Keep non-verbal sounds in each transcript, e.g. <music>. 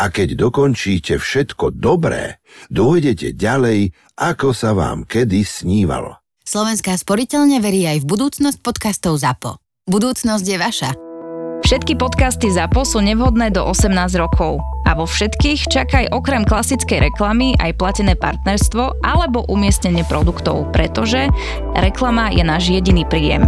a keď dokončíte všetko dobré, dôjdete ďalej, ako sa vám kedy snívalo. Slovenská sporiteľne verí aj v budúcnosť podcastov ZAPO. Budúcnosť je vaša. Všetky podcasty ZAPO sú nevhodné do 18 rokov. A vo všetkých čakaj okrem klasickej reklamy aj platené partnerstvo alebo umiestnenie produktov, pretože reklama je náš jediný príjem.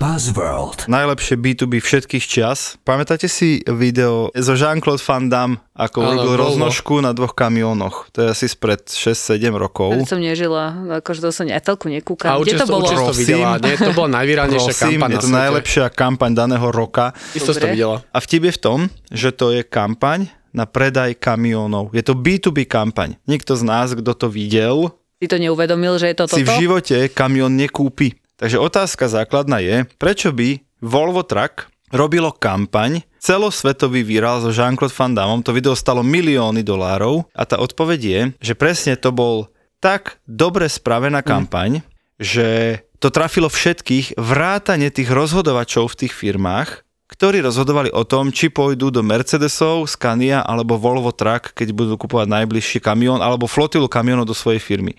Buzzworld. Najlepšie B2B všetkých čas. Pamätáte si video zo Jean-Claude Van Damme, ako urobil roznožku na dvoch kamionoch. To je asi spred 6-7 rokov. Ja som nežila, akože to som aj telku nekúkam. A Kde to bolo? to videla, nie? To bola najvýralnejšia kampaň je to najlepšia kampaň daného roka. Isto to videla. A vtip je v tom, že to je kampaň na predaj kamionov. Je to B2B kampaň. Nikto z nás, kto to videl, si to neuvedomil, že je to toto? Si v živote kamión nekúpi. Takže otázka základná je, prečo by Volvo Truck robilo kampaň, celosvetový výral so Jean-Claude Van Damme, to video stalo milióny dolárov a tá odpoveď je, že presne to bol tak dobre spravená mhm. kampaň, mm. že to trafilo všetkých vrátane tých rozhodovačov v tých firmách, ktorí rozhodovali o tom, či pôjdu do Mercedesov, Scania alebo Volvo Truck, keď budú kupovať najbližší kamión alebo flotilu kamionov do svojej firmy.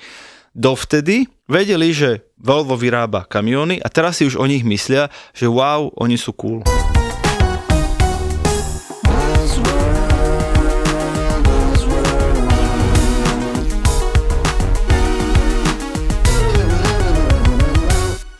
Dovtedy vedeli, že Volvo vyrába kamióny a teraz si už o nich myslia, že wow, oni sú cool.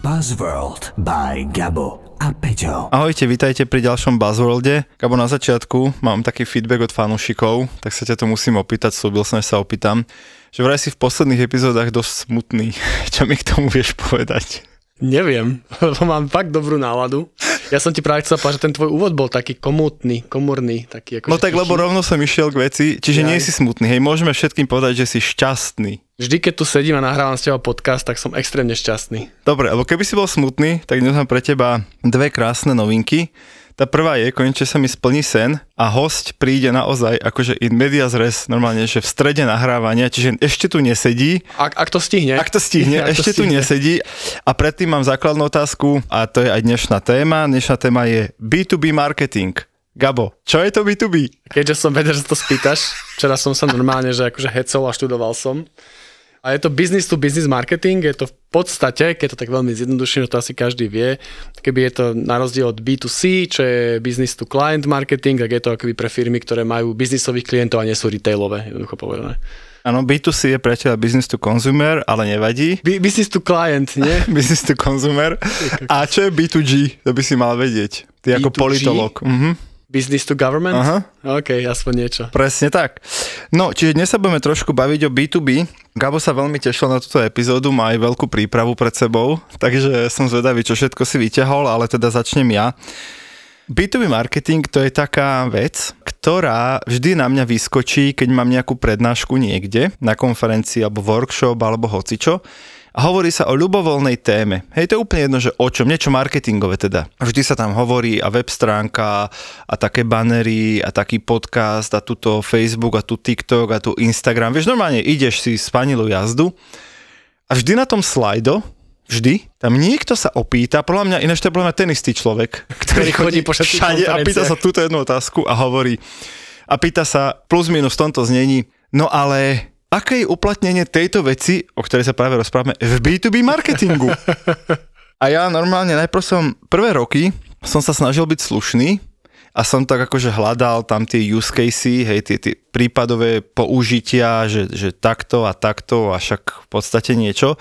Buzzworld by Gabo a Peťo. Ahojte, vítajte pri ďalšom Buzzworlde. Gabo, na začiatku mám taký feedback od fanúšikov, tak sa ťa to musím opýtať, slúbil som, že sa opýtam že vraj si v posledných epizódach dosť smutný. <laughs> Čo mi k tomu vieš povedať? Neviem, <laughs> lebo mám fakt dobrú náladu. Ja som ti práve chcel povedať, že ten tvoj úvod bol taký komútny, komorný. Taký ako no tak, tichý. lebo rovno som išiel k veci, čiže ja. nie si smutný. Hej, môžeme všetkým povedať, že si šťastný. Vždy, keď tu sedím a nahrávam s teba podcast, tak som extrémne šťastný. Dobre, lebo keby si bol smutný, tak dnes mám pre teba dve krásne novinky. Tá prvá je, konečne sa mi splní sen a host príde naozaj akože in medias res, normálne, že v strede nahrávania, čiže ešte tu nesedí. Ak, ak to stihne. Ak to stihne, <laughs> ak ešte to stihne. tu nesedí. A predtým mám základnú otázku a to je aj dnešná téma. Dnešná téma je B2B marketing. Gabo, čo je to B2B? Keďže som vedel, že to spýtaš, včera som sa normálne, že akože hecol a študoval som. A je to business to business marketing, je to v podstate, keď to tak veľmi zjednoduším, to asi každý vie, keby je to na rozdiel od B2C, čo je business to client marketing, tak je to akoby pre firmy, ktoré majú biznisových klientov a nie sú retailové, jednoducho povedané. Áno, B2C je priateľ business to consumer, ale nevadí. B- business to client, nie? <laughs> business to consumer. A čo je B2G? To by si mal vedieť. Ty B2G? ako politolog. Mhm. Business to government? Aha. OK, aspoň niečo. Presne tak. No, čiže dnes sa budeme trošku baviť o B2B. Gabo sa veľmi tešil na túto epizódu, má aj veľkú prípravu pred sebou, takže som zvedavý, čo všetko si vyťahol, ale teda začnem ja. B2B marketing to je taká vec, ktorá vždy na mňa vyskočí, keď mám nejakú prednášku niekde, na konferencii alebo workshop alebo hocičo a hovorí sa o ľubovoľnej téme. Hej, to je úplne jedno, že o čom, niečo marketingové teda. Vždy sa tam hovorí a web stránka a také banery a taký podcast a tuto Facebook a tu TikTok a tu Instagram. Vieš, normálne ideš si spanilú jazdu a vždy na tom slajdo vždy, tam niekto sa opýta, podľa mňa ináč to je podľa mňa ten istý človek, <laughs> ktorý, chodí po všade a pýta sa túto jednu otázku a hovorí a pýta sa plus minus v tomto znení, no ale aké je uplatnenie tejto veci, o ktorej sa práve rozprávame, v B2B marketingu? A ja normálne najprv som, prvé roky som sa snažil byť slušný a som tak akože hľadal tam tie use casey, hej, tie, tie prípadové použitia, že, že takto a takto a však v podstate niečo.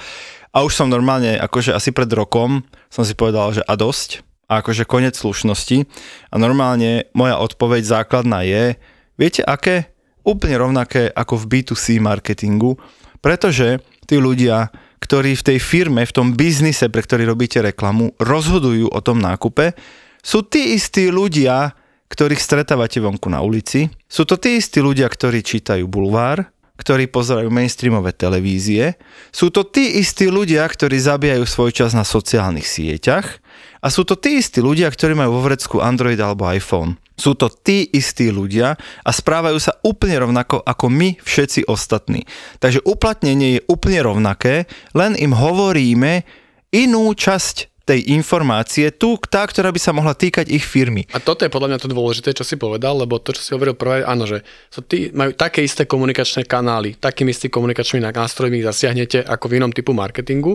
A už som normálne, akože asi pred rokom som si povedal, že a dosť, a akože konec slušnosti. A normálne moja odpoveď základná je, viete aké? Úplne rovnaké ako v B2C marketingu, pretože tí ľudia, ktorí v tej firme, v tom biznise, pre ktorý robíte reklamu, rozhodujú o tom nákupe, sú tí istí ľudia, ktorých stretávate vonku na ulici. Sú to tí istí ľudia, ktorí čítajú bulvár, ktorí pozerajú mainstreamové televízie, sú to tí istí ľudia, ktorí zabíjajú svoj čas na sociálnych sieťach a sú to tí istí ľudia, ktorí majú vo vrecku Android alebo iPhone. Sú to tí istí ľudia a správajú sa úplne rovnako ako my všetci ostatní. Takže uplatnenie je úplne rovnaké, len im hovoríme inú časť tej informácie, tú, tá, ktorá by sa mohla týkať ich firmy. A toto je podľa mňa to dôležité, čo si povedal, lebo to, čo si hovoril prvé, áno, že sú tí, majú také isté komunikačné kanály, takými istými komunikačnými nástrojmi ich zasiahnete ako v inom typu marketingu,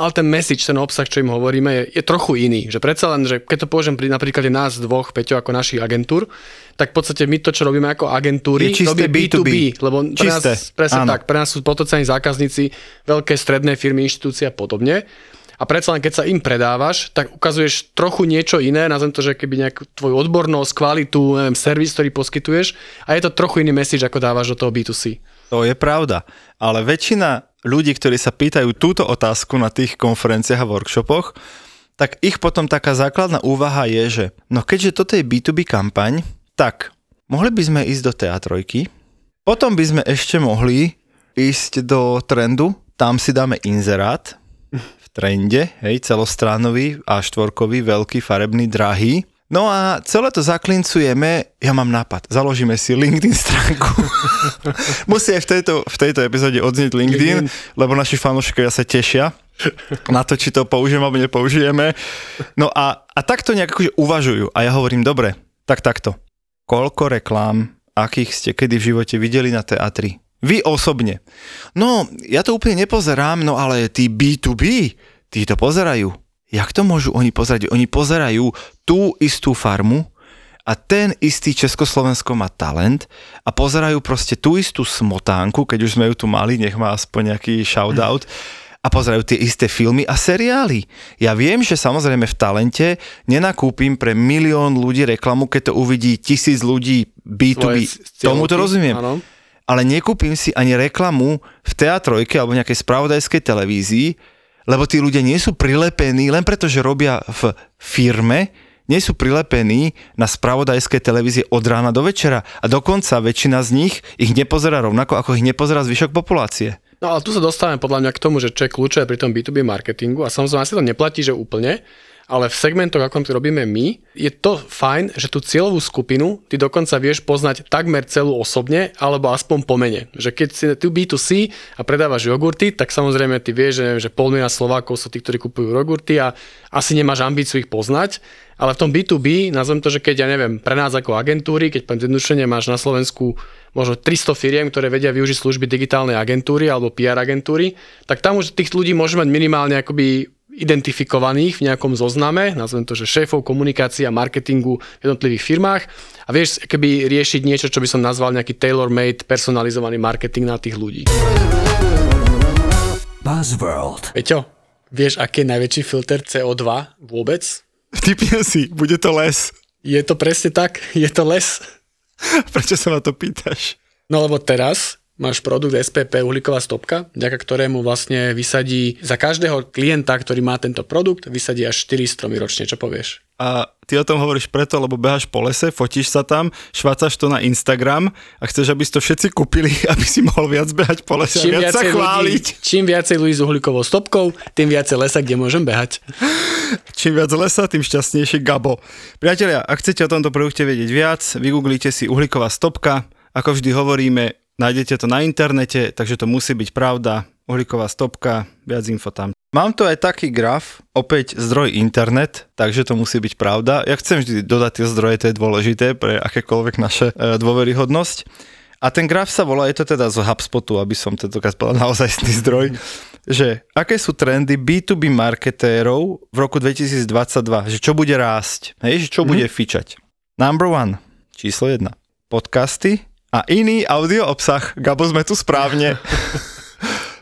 ale ten message, ten obsah, čo im hovoríme, je, je trochu iný. Že predsa len, že keď to použijem pri napríklad nás dvoch, Peťo, ako našich agentúr, tak v podstate my to, čo robíme ako agentúry, Je čisté robí B2B. lebo pre nás, presne áno. tak, pre nás sú potenciálni zákazníci, veľké stredné firmy, inštitúcie a podobne. A predsa len keď sa im predávaš, tak ukazuješ trochu niečo iné, nazvem to, že keby nejakú tvoju odbornosť, kvalitu, neviem, servis, ktorý poskytuješ a je to trochu iný message, ako dávaš do toho B2C. To je pravda. Ale väčšina ľudí, ktorí sa pýtajú túto otázku na tých konferenciách a workshopoch, tak ich potom taká základná úvaha je, že no keďže toto je B2B kampaň, tak mohli by sme ísť do teatrojky, potom by sme ešte mohli ísť do trendu, tam si dáme inzerát trende, hej, celostránový a štvorkový, veľký, farebný, drahý. No a celé to zaklincujeme, ja mám nápad, založíme si LinkedIn stránku. <laughs> Musí aj v tejto, v tejto epizóde odznieť LinkedIn, lebo naši fanúšikovia sa tešia na to, či to použijeme alebo nepoužijeme. No a, a takto nejak akože uvažujú. A ja hovorím, dobre, tak takto. Koľko reklám, akých ste kedy v živote videli na teatri? Vy osobne. No, ja to úplne nepozerám, no ale tí B2B, tí to pozerajú. Jak to môžu oni pozerať? Oni pozerajú tú istú farmu a ten istý Československo má talent a pozerajú proste tú istú smotánku, keď už sme ju tu mali, nech má aspoň nejaký shoutout, a pozerajú tie isté filmy a seriály. Ja viem, že samozrejme v talente nenakúpim pre milión ľudí reklamu, keď to uvidí tisíc ľudí B2B. Tvoje cieľovky, Tomu to rozumiem Áno. Ale nekúpim si ani reklamu v teatrojke alebo nejakej spravodajskej televízii, lebo tí ľudia nie sú prilepení len preto, že robia v firme, nie sú prilepení na spravodajské televízie od rána do večera a dokonca väčšina z nich ich nepozerá rovnako, ako ich nepozerá zvyšok populácie. No ale tu sa dostávame podľa mňa k tomu, že čo je kľúčové pri tom B2B marketingu a samozrejme asi to neplatí, že úplne, ale v segmentoch, ako to robíme my, je to fajn, že tú cieľovú skupinu ty dokonca vieš poznať takmer celú osobne, alebo aspoň po mene. Že keď si tu B2C a predávaš jogurty, tak samozrejme ty vieš, že, neviem, že pol Slovákov sú tí, ktorí kupujú jogurty a asi nemáš ambíciu ich poznať, ale v tom B2B, nazvem to, že keď ja neviem, pre nás ako agentúry, keď poviem zjednodušene máš na Slovensku možno 300 firiem, ktoré vedia využiť služby digitálnej agentúry alebo PR agentúry, tak tam už tých ľudí môže mať minimálne akoby identifikovaných v nejakom zozname, nazvem to, že šéfov komunikácie a marketingu v jednotlivých firmách a vieš keby riešiť niečo, čo by som nazval nejaký tailor-made personalizovaný marketing na tých ľudí. Buzzworld. Peťo, vieš, aký je najväčší filter CO2 vôbec? Typnem si, bude to les. Je to presne tak, je to les. <laughs> Prečo sa ma to pýtaš? No lebo teraz máš produkt SPP uhlíková stopka, vďaka ktorému vlastne vysadí za každého klienta, ktorý má tento produkt, vysadí až 4 stromy ročne, čo povieš? A ty o tom hovoríš preto, lebo beháš po lese, fotíš sa tam, švácaš to na Instagram a chceš, aby si to všetci kúpili, <laughs> aby si mohol viac behať po lese a viac sa chváliť. ľudí, čím viacej ľudí s uhlíkovou stopkou, tým viacej lesa, kde môžem behať. Čím viac lesa, tým šťastnejšie Gabo. Priatelia, ak chcete o tomto produkte vedieť viac, vygooglite si uhlíková stopka. Ako vždy hovoríme, nájdete to na internete, takže to musí byť pravda. Uhlíková stopka, viac info tam. Mám tu aj taký graf, opäť zdroj internet, takže to musí byť pravda. Ja chcem vždy dodať tie zdroje, to je dôležité pre akékoľvek naše e, dôveryhodnosť. A ten graf sa volá, je to teda z HubSpotu, aby som tentokrát povedal naozajstný zdroj, že aké sú trendy B2B marketérov v roku 2022, že čo bude rásť, hej, že čo bude fičať. Number one, číslo jedna, podcasty a iný audio obsah. Gabo, sme tu správne. <laughs>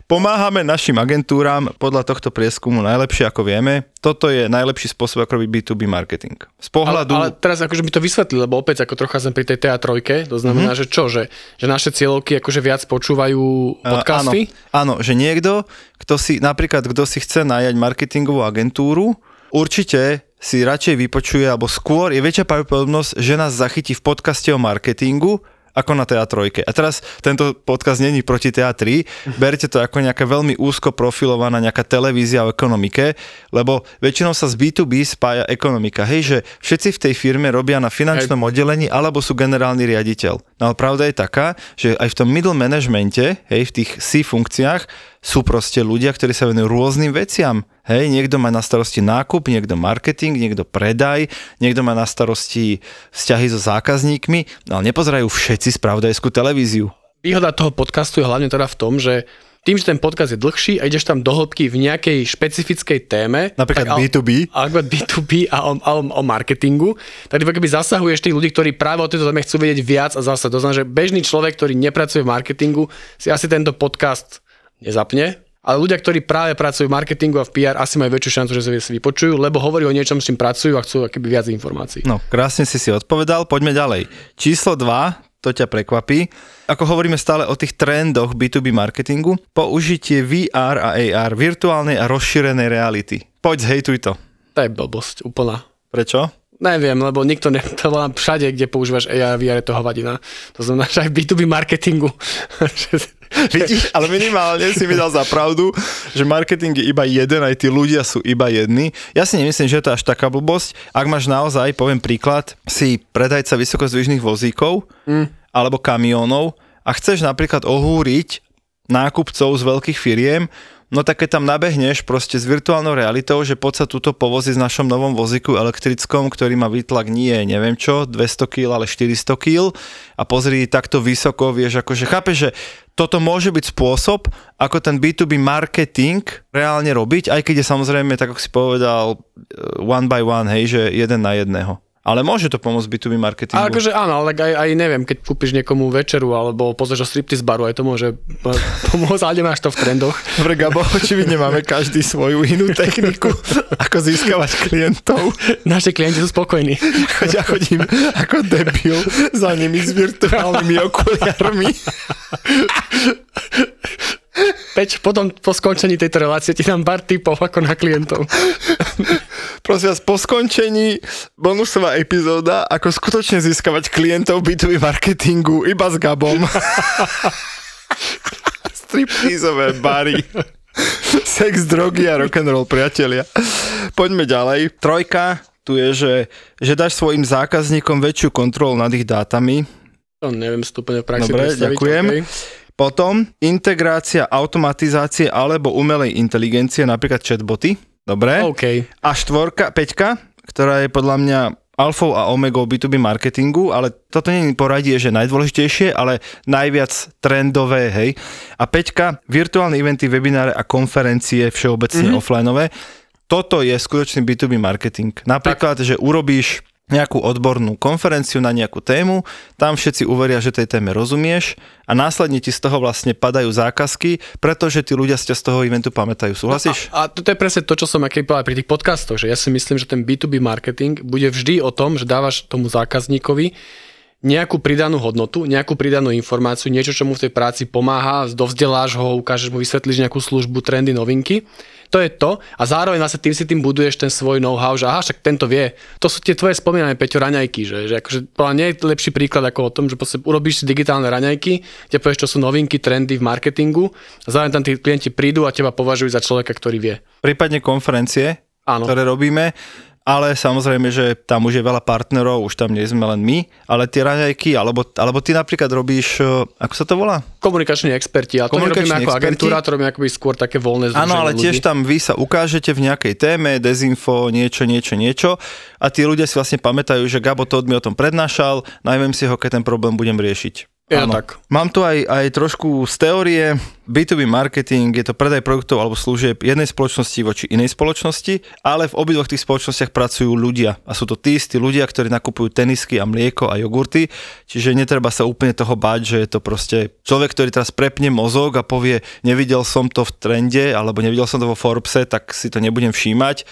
Pomáhame našim agentúram podľa tohto prieskumu najlepšie, ako vieme. Toto je najlepší spôsob, ako robiť B2B marketing. Z Ale, pohľadu... ale teraz akože by to vysvetlil, lebo opäť ako trocha som pri tej TA3, to znamená, mm-hmm. že čo, že, že naše cieľovky akože viac počúvajú podcasty? Uh, áno, áno, že niekto, kto si, napríklad kto si chce najať marketingovú agentúru, určite si radšej vypočuje, alebo skôr je väčšia pravdepodobnosť, že nás zachytí v podcaste o marketingu, ako na TA3. A teraz tento podcast není proti TA3, berte to ako nejaká veľmi úzko profilovaná nejaká televízia o ekonomike, lebo väčšinou sa z B2B spája ekonomika. Hej, že všetci v tej firme robia na finančnom oddelení alebo sú generálny riaditeľ. No ale pravda je taká, že aj v tom middle managemente, hej, v tých C funkciách sú proste ľudia, ktorí sa venujú rôznym veciam. Hej, niekto má na starosti nákup, niekto marketing, niekto predaj, niekto má na starosti vzťahy so zákazníkmi, ale nepozerajú všetci spravodajskú televíziu. Výhoda toho podcastu je hlavne teda v tom, že tým, že ten podcast je dlhší a ideš tam do hĺbky v nejakej špecifickej téme, Napríklad tak, B2B. alebo B2B a o, o, o marketingu, tak ty keby zasahuješ tých ľudí, ktorí práve o tejto téme chcú vedieť viac a zase to znamená, že bežný človek, ktorý nepracuje v marketingu, si asi tento podcast nezapne, ale ľudia, ktorí práve pracujú v marketingu a v PR, asi majú väčšiu šancu, že si vypočujú, lebo hovorí o niečom, s čím pracujú a chcú akoby viac informácií. No, krásne si si odpovedal, poďme ďalej. Číslo 2, to ťa prekvapí. Ako hovoríme stále o tých trendoch B2B marketingu, použitie VR a AR, virtuálnej a rozšírenej reality. Poď, zhejtuj to. To je blbosť úplná. Prečo? Neviem, lebo nikto ne, to volám všade, kde používaš AR, VR, je to hovadina. To znamená, že aj v B2B marketingu. <laughs> <laughs> Vidíš, ale minimálne si mi dal za pravdu, že marketing je iba jeden, aj tí ľudia sú iba jedni. Ja si nemyslím, že je to až taká blbosť. Ak máš naozaj, poviem príklad, si predajca vysokozdvižných vozíkov mm. alebo kamionov a chceš napríklad ohúriť nákupcov z veľkých firiem, No tak keď tam nabehneš proste s virtuálnou realitou, že poď sa túto povozi s našom novom vozíku elektrickom, ktorý má výtlak nie neviem čo, 200 kg, ale 400 kg a pozri takto vysoko, vieš, akože chápeš, že toto môže byť spôsob, ako ten B2B marketing reálne robiť, aj keď je samozrejme, tak ako si povedal, one by one, hej, že jeden na jedného. Ale môže to pomôcť B2B marketingu. A akože áno, ale aj, aj neviem, keď kúpiš niekomu večeru alebo pozrieš o striptease baru, aj to môže <laughs> pomôcť, ale nemáš to v trendoch. Dobre, Gabo, očividne máme každý svoju inú techniku, ako získavať klientov. Naši klienti sú spokojní. Ja chodím ako debil za nimi s virtuálnymi okuliarmi. Peč, potom po skončení tejto relácie ti dám pár tipov ako na klientov. Prosím vás, po skončení bonusová epizóda, ako skutočne získavať klientov B2B marketingu iba s Gabom. <laughs> Stripteaseové bary. Sex, drogy a rock'n'roll, priatelia. Poďme ďalej. Trojka tu je, že, že dáš svojim zákazníkom väčšiu kontrolu nad ich dátami. To neviem stupne v praxi Dobre, ďakujem. Okay. Potom integrácia automatizácie alebo umelej inteligencie, napríklad chatboty. Dobre. OK. A štvorka, peťka, ktorá je podľa mňa alfou a omegou B2B marketingu, ale toto nie je poradie, že najdôležitejšie, ale najviac trendové, hej. A peťka, virtuálne eventy, webináre a konferencie všeobecne mm-hmm. offlineové. Toto je skutočný B2B marketing. Napríklad, tak. že urobíš nejakú odbornú konferenciu na nejakú tému, tam všetci uveria, že tej téme rozumieš a následne ti z toho vlastne padajú zákazky, pretože tí ľudia si ťa z toho eventu pamätajú. Súhlasíš? No a, a to je presne to, čo som aký povedal pri tých podcastoch, že ja si myslím, že ten B2B marketing bude vždy o tom, že dávaš tomu zákazníkovi nejakú pridanú hodnotu, nejakú pridanú informáciu, niečo, čo mu v tej práci pomáha, dovzdeláš ho, ukážeš mu, vysvetlíš nejakú službu, trendy, novinky to je to a zároveň vlastne tým si tým buduješ ten svoj know-how, že aha, však tento vie. To sú tie tvoje spomínané Peťo raňajky, že, že akože nie je lepší príklad ako o tom, že urobíš si digitálne raňajky, kde povieš, čo sú novinky, trendy v marketingu a zároveň tam tí klienti prídu a teba považujú za človeka, ktorý vie. Prípadne konferencie, Áno. ktoré robíme ale samozrejme, že tam už je veľa partnerov, už tam nie sme len my, ale tie raňajky, alebo, alebo ty napríklad robíš, e, ako sa to volá? Komunikační experti, ale to nerobíme ako experti. agentúra, to robíme akoby skôr také voľné Áno, ale ľudí. tiež tam vy sa ukážete v nejakej téme, dezinfo, niečo, niečo, niečo a tí ľudia si vlastne pamätajú, že Gabo Todd mi o tom prednášal, najmem si ho, keď ten problém budem riešiť. Ja Áno. tak. Mám tu aj, aj trošku z teórie. B2B marketing je to predaj produktov alebo služieb jednej spoločnosti voči inej spoločnosti, ale v obidvoch tých spoločnostiach pracujú ľudia. A sú to tí istí ľudia, ktorí nakupujú tenisky a mlieko a jogurty, čiže netreba sa úplne toho báť, že je to proste človek, ktorý teraz prepne mozog a povie, nevidel som to v trende alebo nevidel som to vo Forbese, tak si to nebudem všímať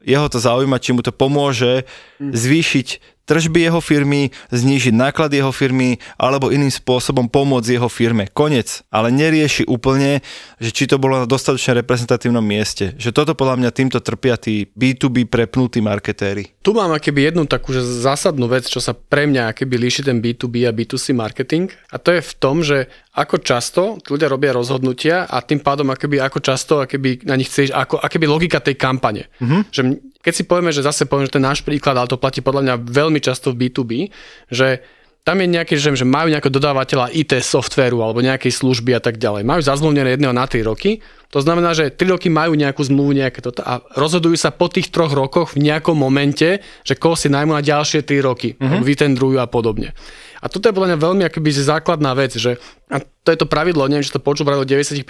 jeho to zaujíma, či mu to pomôže zvýšiť tržby jeho firmy, znížiť náklady jeho firmy alebo iným spôsobom pomôcť jeho firme. Konec. Ale nerieši úplne, že či to bolo na dostatočne reprezentatívnom mieste. Že toto podľa mňa týmto trpia tí B2B prepnutí marketéri. Tu mám akéby jednu takú že zásadnú vec, čo sa pre mňa akéby líši ten B2B a B2C marketing. A to je v tom, že ako často ľudia robia rozhodnutia a tým pádom akéby ako často akéby na nich chceš, ako, akéby logika tej kampane. Mm-hmm. Že keď si povieme, že zase poviem, že ten náš príklad, ale to platí podľa mňa veľmi často v B2B, že tam je nejaký, že, že majú nejakého dodávateľa IT softvéru alebo nejakej služby a tak ďalej. Majú zazmluvnené jedného na 3 roky. To znamená, že 3 roky majú nejakú zmluvu nejaké toto a rozhodujú sa po tých troch rokoch v nejakom momente, že koho si najmú na ďalšie 3 roky, mm-hmm. vytendrujú a podobne. A toto je podľa mňa veľmi akoby základná vec, že a to je to pravidlo, neviem, či to počúvalo 95%,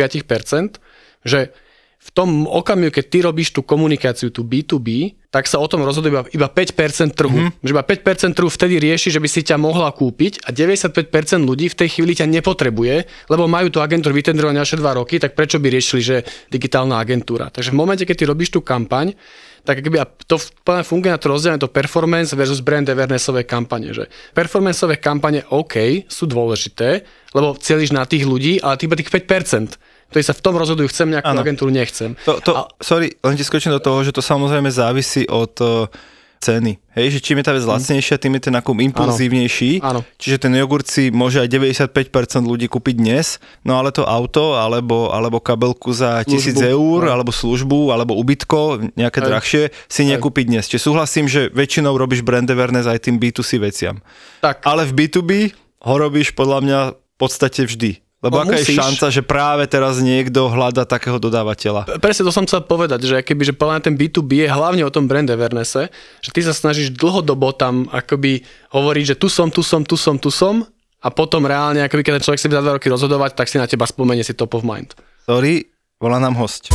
že v tom okamihu, keď ty robíš tú komunikáciu, tú B2B, tak sa o tom rozhoduje iba, iba 5% trhu. Mm-hmm. Že iba 5% trhu vtedy rieši, že by si ťa mohla kúpiť a 95% ľudí v tej chvíli ťa nepotrebuje, lebo majú tú agentúru vytendrovať naše 2 roky, tak prečo by riešili, že digitálna agentúra. Takže v momente, keď ty robíš tú kampaň, tak keby, a to funguje na to rozdelenie to performance versus brand awarenessové kampane. Že performanceové kampane OK, sú dôležité, lebo cieľiš na tých ľudí, ale iba tých 5% ktorí sa v tom rozhodujú, chcem nejakú ano. agentúru, nechcem. To, to, a... Sorry, len ti skočím do toho, že to samozrejme závisí od uh, ceny. Hej, že čím je tá vec mhm. lacnejšia, tým je ten nákup impulzívnejší. Áno. Čiže ten jogurt si môže aj 95% ľudí kúpiť dnes, no ale to auto, alebo, alebo kabelku za službu. 1000 eur, no. alebo službu, alebo ubytko, nejaké aj. drahšie, si nekúpiť dnes. Čiže súhlasím, že väčšinou robíš brand awareness aj tým B2C veciam. Tak. Ale v B2B ho robíš podľa mňa v podstate vždy. Lebo no, aká musíš. je šanca, že práve teraz niekto hľada takého dodávateľa? Presne to som chcel povedať, že keby že podľa ten B2B je hlavne o tom brand awarenesse, že ty sa snažíš dlhodobo tam akoby hovoriť, že tu som, tu som, tu som, tu som a potom reálne, akoby keď ten človek si za dva roky rozhodovať, tak si na teba spomenie si top of mind. Sorry, volá nám host.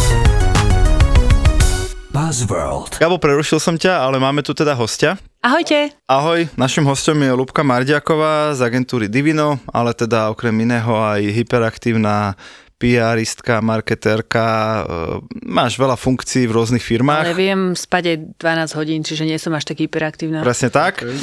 Buzzworld. Gabo, prerušil som ťa, ale máme tu teda hostia. Ahojte. Ahoj, našim hostom je Lubka Mardiaková z agentúry Divino, ale teda okrem iného aj hyperaktívna PRistka, marketérka, e, máš veľa funkcií v rôznych firmách. Ale viem spať aj 12 hodín, čiže nie som až tak hyperaktívna. Presne tak. Okay.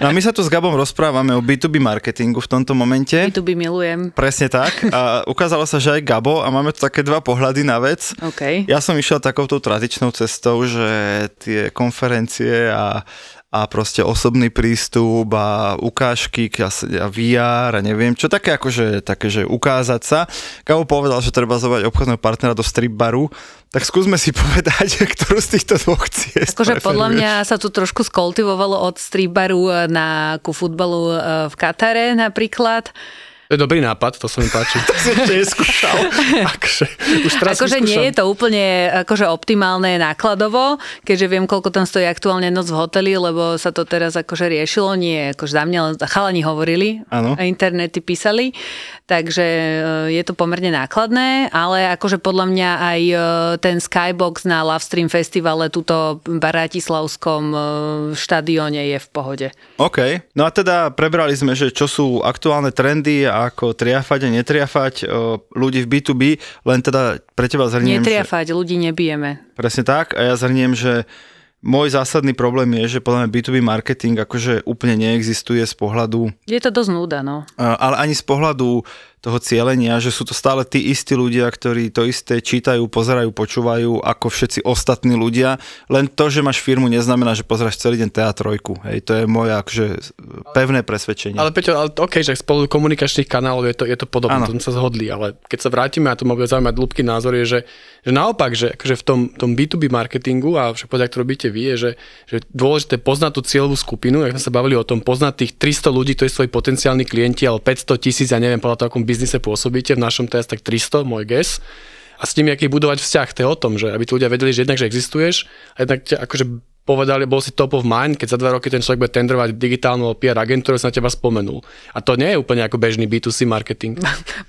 No a my sa tu s Gabom rozprávame o B2B marketingu v tomto momente. B2B milujem. Presne tak. A ukázalo sa, že aj Gabo a máme tu také dva pohľady na vec. Okay. Ja som išiel takouto tradičnou cestou, že tie konferencie a a proste osobný prístup a ukážky a VR a neviem čo, také akože, také, že ukázať sa. Kamo povedal, že treba zovať obchodného partnera do strip baru, tak skúsme si <laughs> povedať, ktorú z týchto dvoch ciest Akože podľa mňa sa tu trošku skultivovalo od strip baru na ku futbalu e, v Katare napríklad. To je dobrý nápad, to sa mi páči. <laughs> to si ešte neskúšal. akože, už teraz akože nie je to úplne akože optimálne nákladovo, keďže viem, koľko tam stojí aktuálne noc v hoteli, lebo sa to teraz akože riešilo, nie akože za mňa, len chalani hovorili, ano. a internety písali, takže e, je to pomerne nákladné, ale akože podľa mňa aj e, ten Skybox na Love Stream festivale tuto v Bratislavskom e, štadióne je v pohode. OK, no a teda prebrali sme, že čo sú aktuálne trendy a ako triafať a netriafať ľudí v B2B, len teda pre teba zhrniem... Netriafať, že... ľudí nebijeme. Presne tak a ja zhrniem, že môj zásadný problém je, že podľa mňa B2B marketing akože úplne neexistuje z pohľadu... Je to dosť núda, no. Ale ani z pohľadu toho cieľenia, že sú to stále tí istí ľudia, ktorí to isté čítajú, pozerajú, počúvajú ako všetci ostatní ľudia. Len to, že máš firmu, neznamená, že pozeráš celý deň teatrojku. Hej, to je moje akože pevné presvedčenie. Ale Peťo, ale OK, že spolu komunikačných kanálov je to, je to podobné, to sa zhodli, ale keď sa vrátime, a to ma bude zaujímať ľubký názor, je, že, že naopak, že akože v tom, tom B2B marketingu, a však povedať, ak to robíte vy, je, že, že dôležité poznať tú cieľovú skupinu, ak sme sa bavili o tom, poznať tých 300 ľudí, to je svoj potenciálni klienti, ale 500 tisíc, ja neviem, podľa toho, akom biznise pôsobíte, v našom teraz tak 300, môj guess, a s tým, aký budovať vzťah, to je o tom, že aby tí ľudia vedeli, že jednak, že existuješ a jednak ťa akože povedali, bol si top of mind, keď za dva roky ten človek bude tendrovať digitálnu PR agentúru, sa na teba spomenul. A to nie je úplne ako bežný B2C marketing.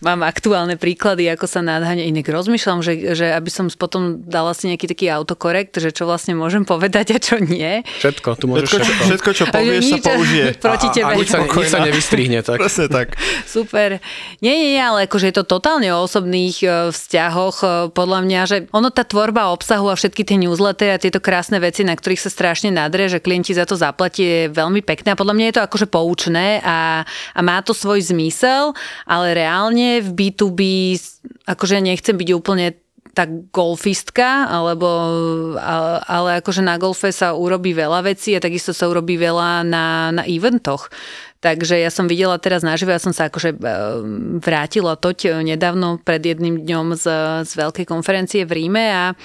Mám aktuálne príklady, ako sa nádhane inak rozmýšľam, že, že aby som potom dala si nejaký taký autokorekt, že čo vlastne môžem povedať a čo nie. Všetko, tu môžeš všetko. Všetko, všetko čo povieš, sa použije. <laughs> Proti a, tebe. A, a nič sa, nič sa nevystrihne. Tak. Presne tak. <laughs> Super. Nie, nie, nie, ale akože je to totálne o osobných e, vzťahoch. E, podľa mňa, že ono tá tvorba obsahu a všetky tie newslettery a tieto krásne veci, na ktorých sa strašne nadre, že klienti za to zaplatí, je veľmi pekné a podľa mňa je to akože poučné a, a má to svoj zmysel, ale reálne v B2B, akože nechcem byť úplne tak golfistka, alebo, ale akože na golfe sa urobí veľa vecí a takisto sa urobí veľa na, na eventoch. Takže ja som videla teraz naživo, ja som sa akože e, vrátila toť nedávno pred jedným dňom z, z veľkej konferencie v Ríme a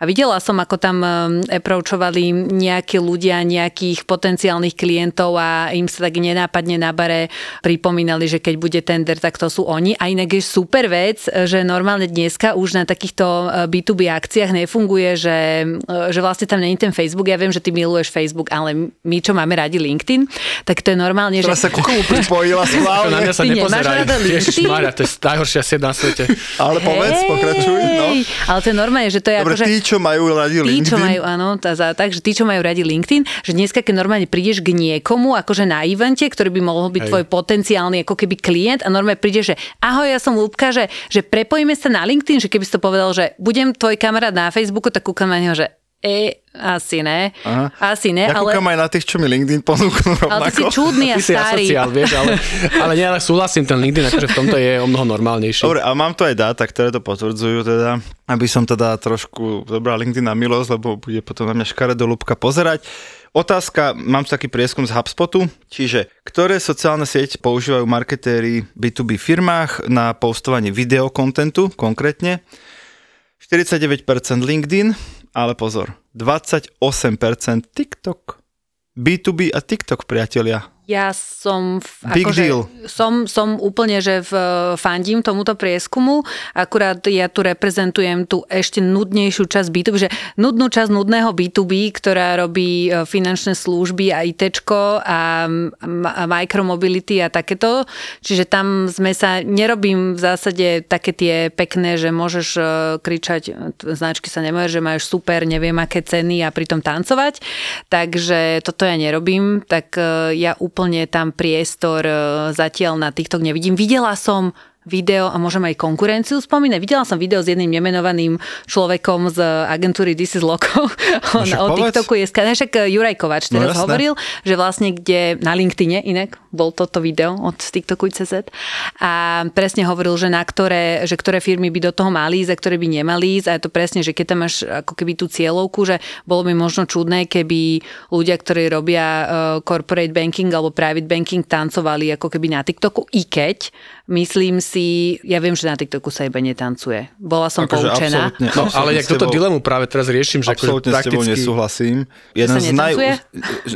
a videla som, ako tam um, approachovali nejakí ľudia, nejakých potenciálnych klientov a im sa tak nenápadne na bare pripomínali, že keď bude tender, tak to sú oni. A inak je super vec, že normálne dneska už na takýchto B2B uh, akciách nefunguje, že, uh, že vlastne tam není ten Facebook. Ja viem, že ty miluješ Facebook, ale my, čo máme radi LinkedIn, tak to je normálne, Teraz že... sa ku komu pripojila <laughs> Na mňa sa Ty nepozeraj. rada Ježiš LinkedIn? Mária, to je najhoršia sieť na svete. Ale povedz, pokračuj. No. Ale to je normálne, že to je Dobre, akože... tí, čo majú radi Tí, čo LinkedIn, majú, áno, tá, za, takže tí, čo majú radi LinkedIn, že dneska, keď normálne prídeš k niekomu, akože na evente, ktorý by mohol byť Hej. tvoj potenciálny ako keby klient a normálne prídeš, že ahoj, ja som Lúbka, že, že prepojíme sa na LinkedIn, že keby si to povedal, že budem tvoj kamarát na Facebooku, tak kúkam na neho, že e, asi ne, Aha. asi ne, ja ale... aj na tých, čo mi LinkedIn ponúknú rovnako. Ale ty si čudný a Ty si starý. asociál, vieš, ale, ale nie, ale súhlasím, ten LinkedIn akože v tomto je o mnoho normálnejší. Dobre, a mám tu aj dáta, ktoré to potvrdzujú teda, aby som teda trošku zobral LinkedIn na milosť, lebo bude potom na mňa škaredo ľubka pozerať. Otázka, mám taký prieskum z HubSpotu, čiže ktoré sociálne siete používajú marketéri B2B firmách na postovanie videokontentu konkrétne? 49% LinkedIn, ale pozor, 28% TikTok. B2B a TikTok, priatelia. Ja som, v, Big akože, deal. som, som úplne, že v, fandím tomuto prieskumu, akurát ja tu reprezentujem tú ešte nudnejšiu časť B2B, že nudnú časť nudného B2B, ktorá robí e, finančné služby a ITčko a, a micromobility a takéto. Čiže tam sme sa, nerobím v zásade také tie pekné, že môžeš e, kričať, značky sa nemajú, že máš super, neviem aké ceny a pritom tancovať. Takže toto ja nerobím, tak e, ja úplne tam priestor e, zatiaľ na TikTok nevidím. Videla som video a môžem aj konkurenciu spomínať. Videla som video s jedným nemenovaným človekom z agentúry This is Loco. <laughs> On však o. TikToku je skane, však Juraj Kovač No teraz jasné. hovoril, že vlastne kde na LinkedIne inak bol toto video od TikToku CZ a presne hovoril, že na ktoré, že ktoré firmy by do toho mali ísť a ktoré by nemali ísť a je to presne, že keď tam máš ako keby tú cieľovku, že bolo by možno čudné, keby ľudia, ktorí robia uh, corporate banking alebo private banking tancovali ako keby na TikToku, i keď myslím si, ja viem, že na TikToku sa iba netancuje. Bola som Akože poučená. absolútne, No, absolútne ale jak s túto dilemu práve teraz riešim, že akože Absolútne s tebou prakticky... nesúhlasím. sa naj...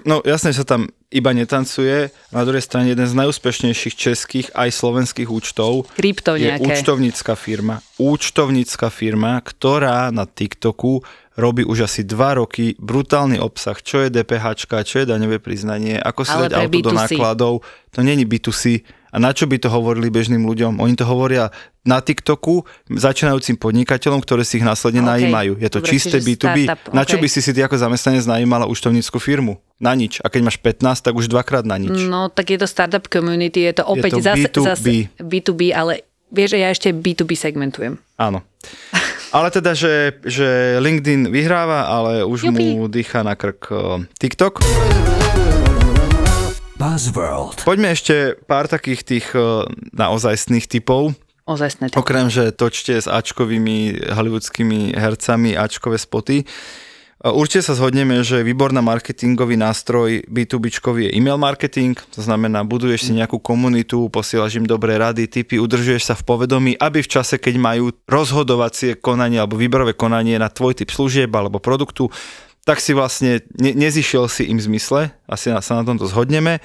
No jasne, že sa tam iba netancuje. Na druhej strane jeden z najúspešnejších českých aj slovenských účtov Krypto je nejaké. účtovnícka firma. Účtovnícka firma, ktorá na TikToku robí už asi dva roky brutálny obsah, čo je DPH, čo je daňové priznanie, ako si Ale dať auto do B2C. nákladov. To není B2C. A na čo by to hovorili bežným ľuďom? Oni to hovoria na TikToku začínajúcim podnikateľom, ktoré si ich následne OK. najímajú. Je to Dobre, čisté čiže B2B. startup, Na čo by si si ty ako zamestnanec najímala účtovnícku firmu? Na nič. A keď máš 15, tak už dvakrát na nič. No, tak je to startup community, je to opäť to zase, B2B. zase B2B, ale vieš, že ja ešte B2B segmentujem. Áno. <laughs> Ale teda, že, že LinkedIn vyhráva, ale už Jupi. mu dýcha na krk TikTok. Buzzworld. Poďme ešte pár takých tých naozajstných typov. Ozajstné to. Okrem, že točte s Ačkovými hollywoodskými hercami Ačkové spoty. Určite sa zhodneme, že výborná marketingový nástroj B2B je e-mail marketing, to znamená, buduješ si nejakú komunitu, posielaš im dobré rady, tipy, udržuješ sa v povedomí, aby v čase, keď majú rozhodovacie konanie alebo výberové konanie na tvoj typ služieb alebo produktu, tak si vlastne ne- nezišiel si im zmysle, asi na- sa na tomto zhodneme.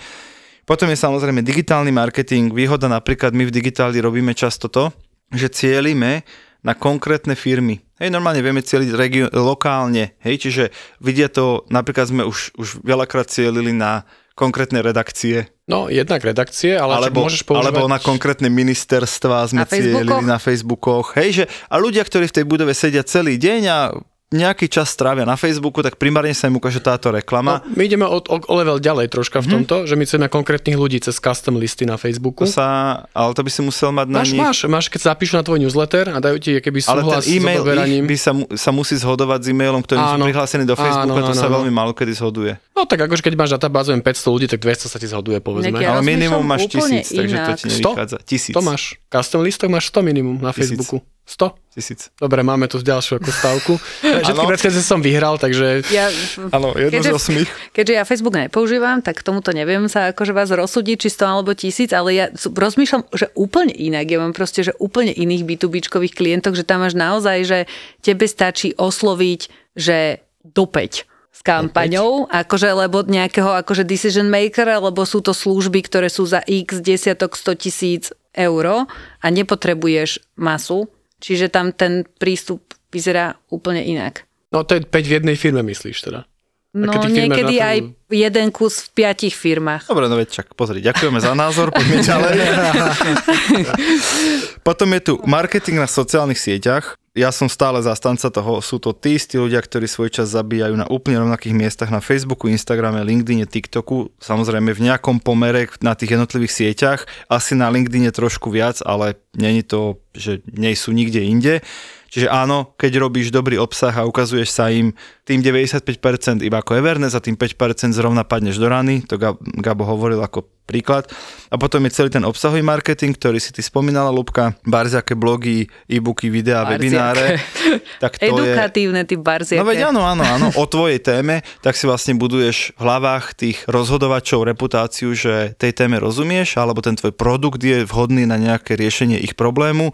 Potom je samozrejme digitálny marketing. Výhoda napríklad my v digitáli robíme často to, že cielime na konkrétne firmy. Hej, normálne vieme cieliť regio- lokálne, hej, čiže vidia to, napríklad sme už, už veľakrát cielili na konkrétne redakcie, No, jednak redakcie, ale alebo, môžeš používať... alebo na konkrétne ministerstva sme cielili na Facebookoch. Hej, že, a ľudia, ktorí v tej budove sedia celý deň a nejaký čas strávia na Facebooku, tak primárne sa im ukáže táto reklama. No, my ideme o, o, o level ďalej troška v tomto, že my chceme konkrétnych ľudí cez custom listy na Facebooku. To sa, ale to by si musel mať na Máš, nich... máš, máš, keď sa zapíšu na tvoj newsletter a dajú ti keby Ale ten súhlas s e-mail ich by sa, sa musí zhodovať s e-mailom, ktorým sú Áno. prihlásení do Facebooku Áno, a to áno, sa áno. veľmi málo kedy zhoduje. No tak akože keď máš databázu len 500 ľudí, tak 200 sa ti zhoduje povedzme. Ja ale minimum máš úplne tisíc, takže to ti 100? nevychádza. Tisíc. To máš. Custom listok máš 100 minimum na Tisíc. Facebooku. 100? Tisíc. Dobre, máme tu ďalšiu ako stavku. <laughs> Všetky predchádzajúce som vyhral, takže Ja, jedno Keďže- z osmých. keďže ja Facebook nepoužívam, tak k tomuto neviem sa akože vás rozsúdiť, či 100 alebo tisíc, ale ja rozmýšľam, že úplne inak. Ja mám proste, že úplne iných B2Bčkových klientov, že tam máš naozaj, že tebe stačí osloviť, že do 5 s kampaňou, akože, lebo nejakého akože decision maker, alebo sú to služby, ktoré sú za x desiatok 100 tisíc eur a nepotrebuješ masu, čiže tam ten prístup vyzerá úplne inak. no to je 5 v jednej firme myslíš teda. No niekedy na to- aj jeden kus v piatich firmách. Dobre, no veď čak, pozri, ďakujeme za názor, poďme <laughs> ďalej. Potom je tu marketing na sociálnych sieťach. Ja som stále zastanca toho, sú to tí istí ľudia, ktorí svoj čas zabíjajú na úplne rovnakých miestach na Facebooku, Instagrame, LinkedIne, TikToku, samozrejme v nejakom pomere na tých jednotlivých sieťach, asi na LinkedIne trošku viac, ale není to, že nie sú nikde inde. Čiže áno, keď robíš dobrý obsah a ukazuješ sa im tým 95% iba ako Everness a tým 5% zrovna padneš do rany, to Gab- Gabo hovoril ako príklad. A potom je celý ten obsahový marketing, ktorý si ty spomínala, Lubka, barziaké blogy, e-booky, videá, Barziaké. webináre. Tak to je... Edukatívne, ty barziaké. No veď áno, áno, áno, o tvojej téme, tak si vlastne buduješ v hlavách tých rozhodovačov reputáciu, že tej téme rozumieš, alebo ten tvoj produkt je vhodný na nejaké riešenie ich problému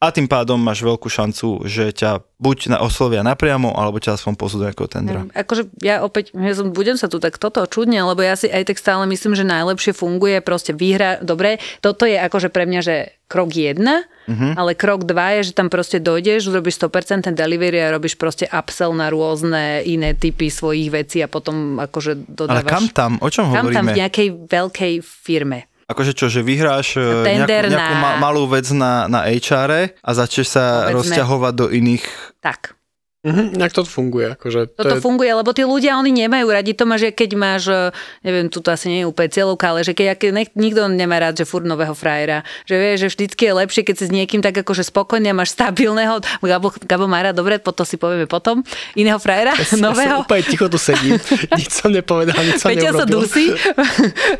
a tým pádom máš veľkú šancu, že ťa buď na oslovia napriamo, alebo ťa aspoň do nejakého tendra. Akože ja opäť, ja som, budem sa tu tak toto čudne, lebo ja si aj tak stále myslím, že najlepšie funguje proste výhra. Dobre, toto je akože pre mňa, že krok jedna, Mhm. ale krok dva je, že tam proste dojdeš, urobíš 100% delivery a robíš proste upsell na rôzne iné typy svojich vecí a potom akože Ale dodávaš... kam tam? O čom kam tam hovoríme? v nejakej veľkej firme. Akože čo, že vyhráš e, nejakú, Tender nejakú na- ma- malú vec na, na HR a začneš sa Povedzme. rozťahovať do iných... Tak. Mhm, jak to funguje? Akože, to Toto je, funguje, lebo tí ľudia, oni nemajú radi to, že keď máš, e, neviem, tu to asi nie je úplne cieľovka, ale že keď nech- nikto nemá rád, že furt nového frajera. Že vie, že vždycky je lepšie, keď si s niekým tak akože spokojne máš stabilného, Gabo, Gabo má rád, dobre, potom si povieme potom, iného frajera, ja som nového. úplne ticho tu sedím. <laughs> Nič som nepovedal, nič som Peťo sa dusí,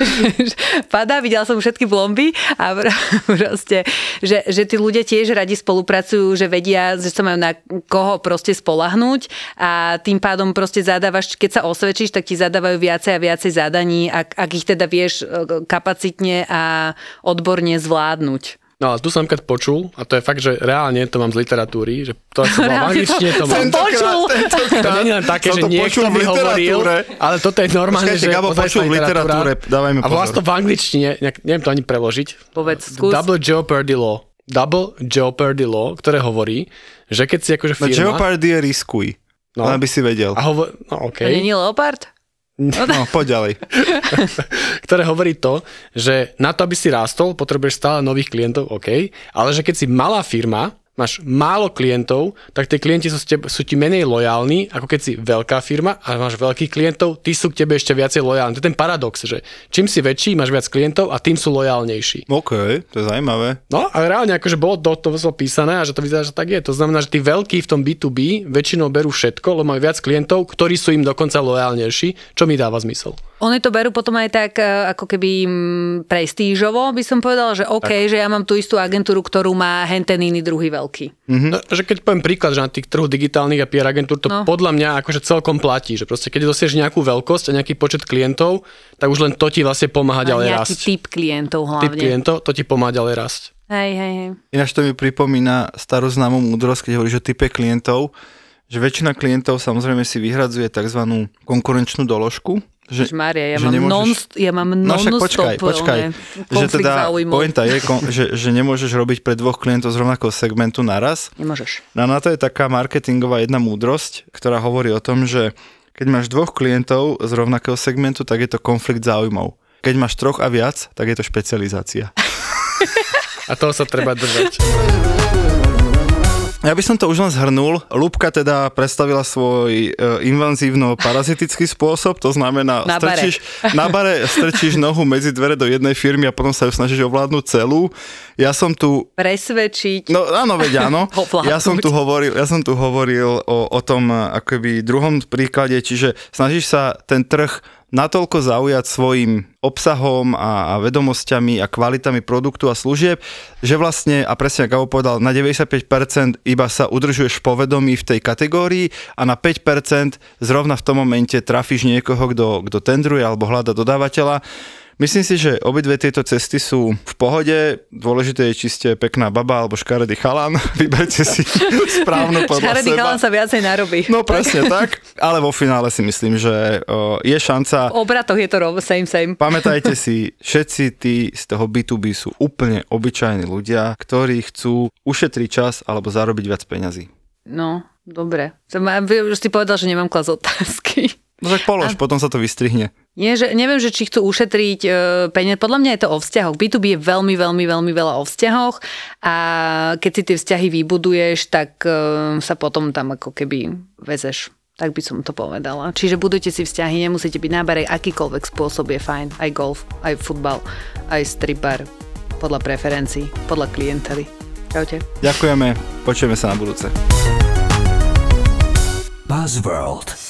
<laughs> padá, videla som všetky blomby a pr- <laughs> proste, že, že tí ľudia tiež radi spolupracujú, že vedia, že sa majú na koho proste spolahnúť a tým pádom proste zadávaš, keď sa osvedčíš, tak ti zadávajú viacej a viacej zadaní, ak, ak ich teda vieš e, kapacitne a odborne zvládnuť. No ale tu som napríklad počul, a to je fakt, že reálne to mám z literatúry, že to som <laughs> bol v angličtine, to mám. som počul. To nie je len také, že to niekto mi hovoril, ale toto je normálne, Počkajte, že Gabo počul v literatúre, dávajme A volá pozor. to v angličtine, neviem to ani preložiť. Povedz, skús. Double Jeopardy Law. Double Jeopardy Law, ktoré hovorí, že keď si akože No firma... Jeopardy je riskuj. No. Len aby si vedel. A hovor, no To okej. není leopard? No, poď ďalej. <laughs> ktoré hovorí to, že na to, aby si rástol, potrebuješ stále nových klientov, OK, ale že keď si malá firma, máš málo klientov, tak tie klienti sú, tebe, sú ti menej lojálni, ako keď si veľká firma a máš veľkých klientov, tí sú k tebe ešte viacej lojálni. To je ten paradox, že čím si väčší, máš viac klientov a tým sú lojálnejší. OK, to je zaujímavé. No a reálne akože bolo to, to bolo písané a že to vyzerá, že tak je. To znamená, že tí veľkí v tom B2B väčšinou berú všetko, lebo majú viac klientov, ktorí sú im dokonca lojálnejší, čo mi dáva zmysel. Oni to berú potom aj tak e, ako keby prestížovo, by som povedala, že OK, tak. že ja mám tú istú agentúru, ktorú má henten iný druhý veľký. Mm-hmm. No, že keď poviem príklad, že na tých trhu digitálnych a PR agentúr to No. podľa mňa akože celkom platí, že proste keď dosieš nejakú veľkosť a nejaký počet klientov, tak už len to ti vlastne pomáha A ďalej nejaký rásť. typ klientov Typ hlavne. klientov, to ti pomáha ďalej rásť. Hej, hej, hej. Ináč to mi pripomína starú známú múdrosť, keď hovoríš o type klientov, že väčšina klientov samozrejme si vyhradzuje tzv. konkurenčnú doložku. Že, Mária, ja že mám, nemôžeš- non, ja mám No však počkaj, počkaj. oné, Že teda záujmov. pointa je, kon- že, že nemôžeš robiť pre dvoch klientov z rovnakého segmentu naraz. Nemôžeš. No na to je taká marketingová jedna múdrosť, ktorá hovorí o tom, že keď máš dvoch klientov z rovnakého segmentu, tak je to konflikt záujmov. Keď máš troch a viac, tak je to špecializácia. <laughs> A toho sa treba držať. Ja by som to už len zhrnul. Lúbka teda predstavila svoj e, invazívno-parazitický spôsob, to znamená, Na bare. strčíš, na bare strčíš nohu medzi dvere do jednej firmy a potom sa ju snažíš ovládnuť celú. Ja som tu Presvedčiť. No áno, veď áno. <laughs> Ja som tu hovoril, ja som tu hovoril o, o tom eh, akoby druhom príklade, čiže snažíš sa ten trh natoľko zaujať svojim obsahom a, a vedomosťami a kvalitami produktu a služieb, že vlastne, a presne ako povedal, na 95% iba sa udržuješ povedomí v tej kategórii a na 5% zrovna v tom momente trafíš niekoho, kto, kto tendruje alebo hľada dodávateľa. Myslím si, že obidve tieto cesty sú v pohode. Dôležité je, či ste pekná baba alebo škaredý chalan. <laughs> Vyberte si správnu podľa Šaredý seba. chalan sa viacej narobí. No presne tak, ale vo finále si myslím, že o, je šanca. V obratoch je to rov, same, same. Pamätajte <laughs> si, všetci tí z toho B2B sú úplne obyčajní ľudia, ktorí chcú ušetriť čas alebo zarobiť viac peňazí. No, dobre. A Už si povedal, že nemám klas otázky. No tak polož, potom sa to vystrihne. Nie, že, neviem, že či chcú ušetriť e, peniaze. Podľa mňa je to o vzťahoch. B2B je veľmi, veľmi, veľmi veľa o vzťahoch a keď si tie vzťahy vybuduješ, tak e, sa potom tam ako keby vezeš. Tak by som to povedala. Čiže budujte si vzťahy, nemusíte byť na bare, akýkoľvek spôsob je fajn. Aj golf, aj futbal, aj strip bar. Podľa preferencií, podľa klientely. Čaute. Ďakujeme, počujeme sa na budúce. Buzzworld.